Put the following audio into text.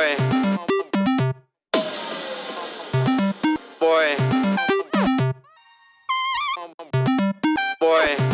Boy. Boy. Boy.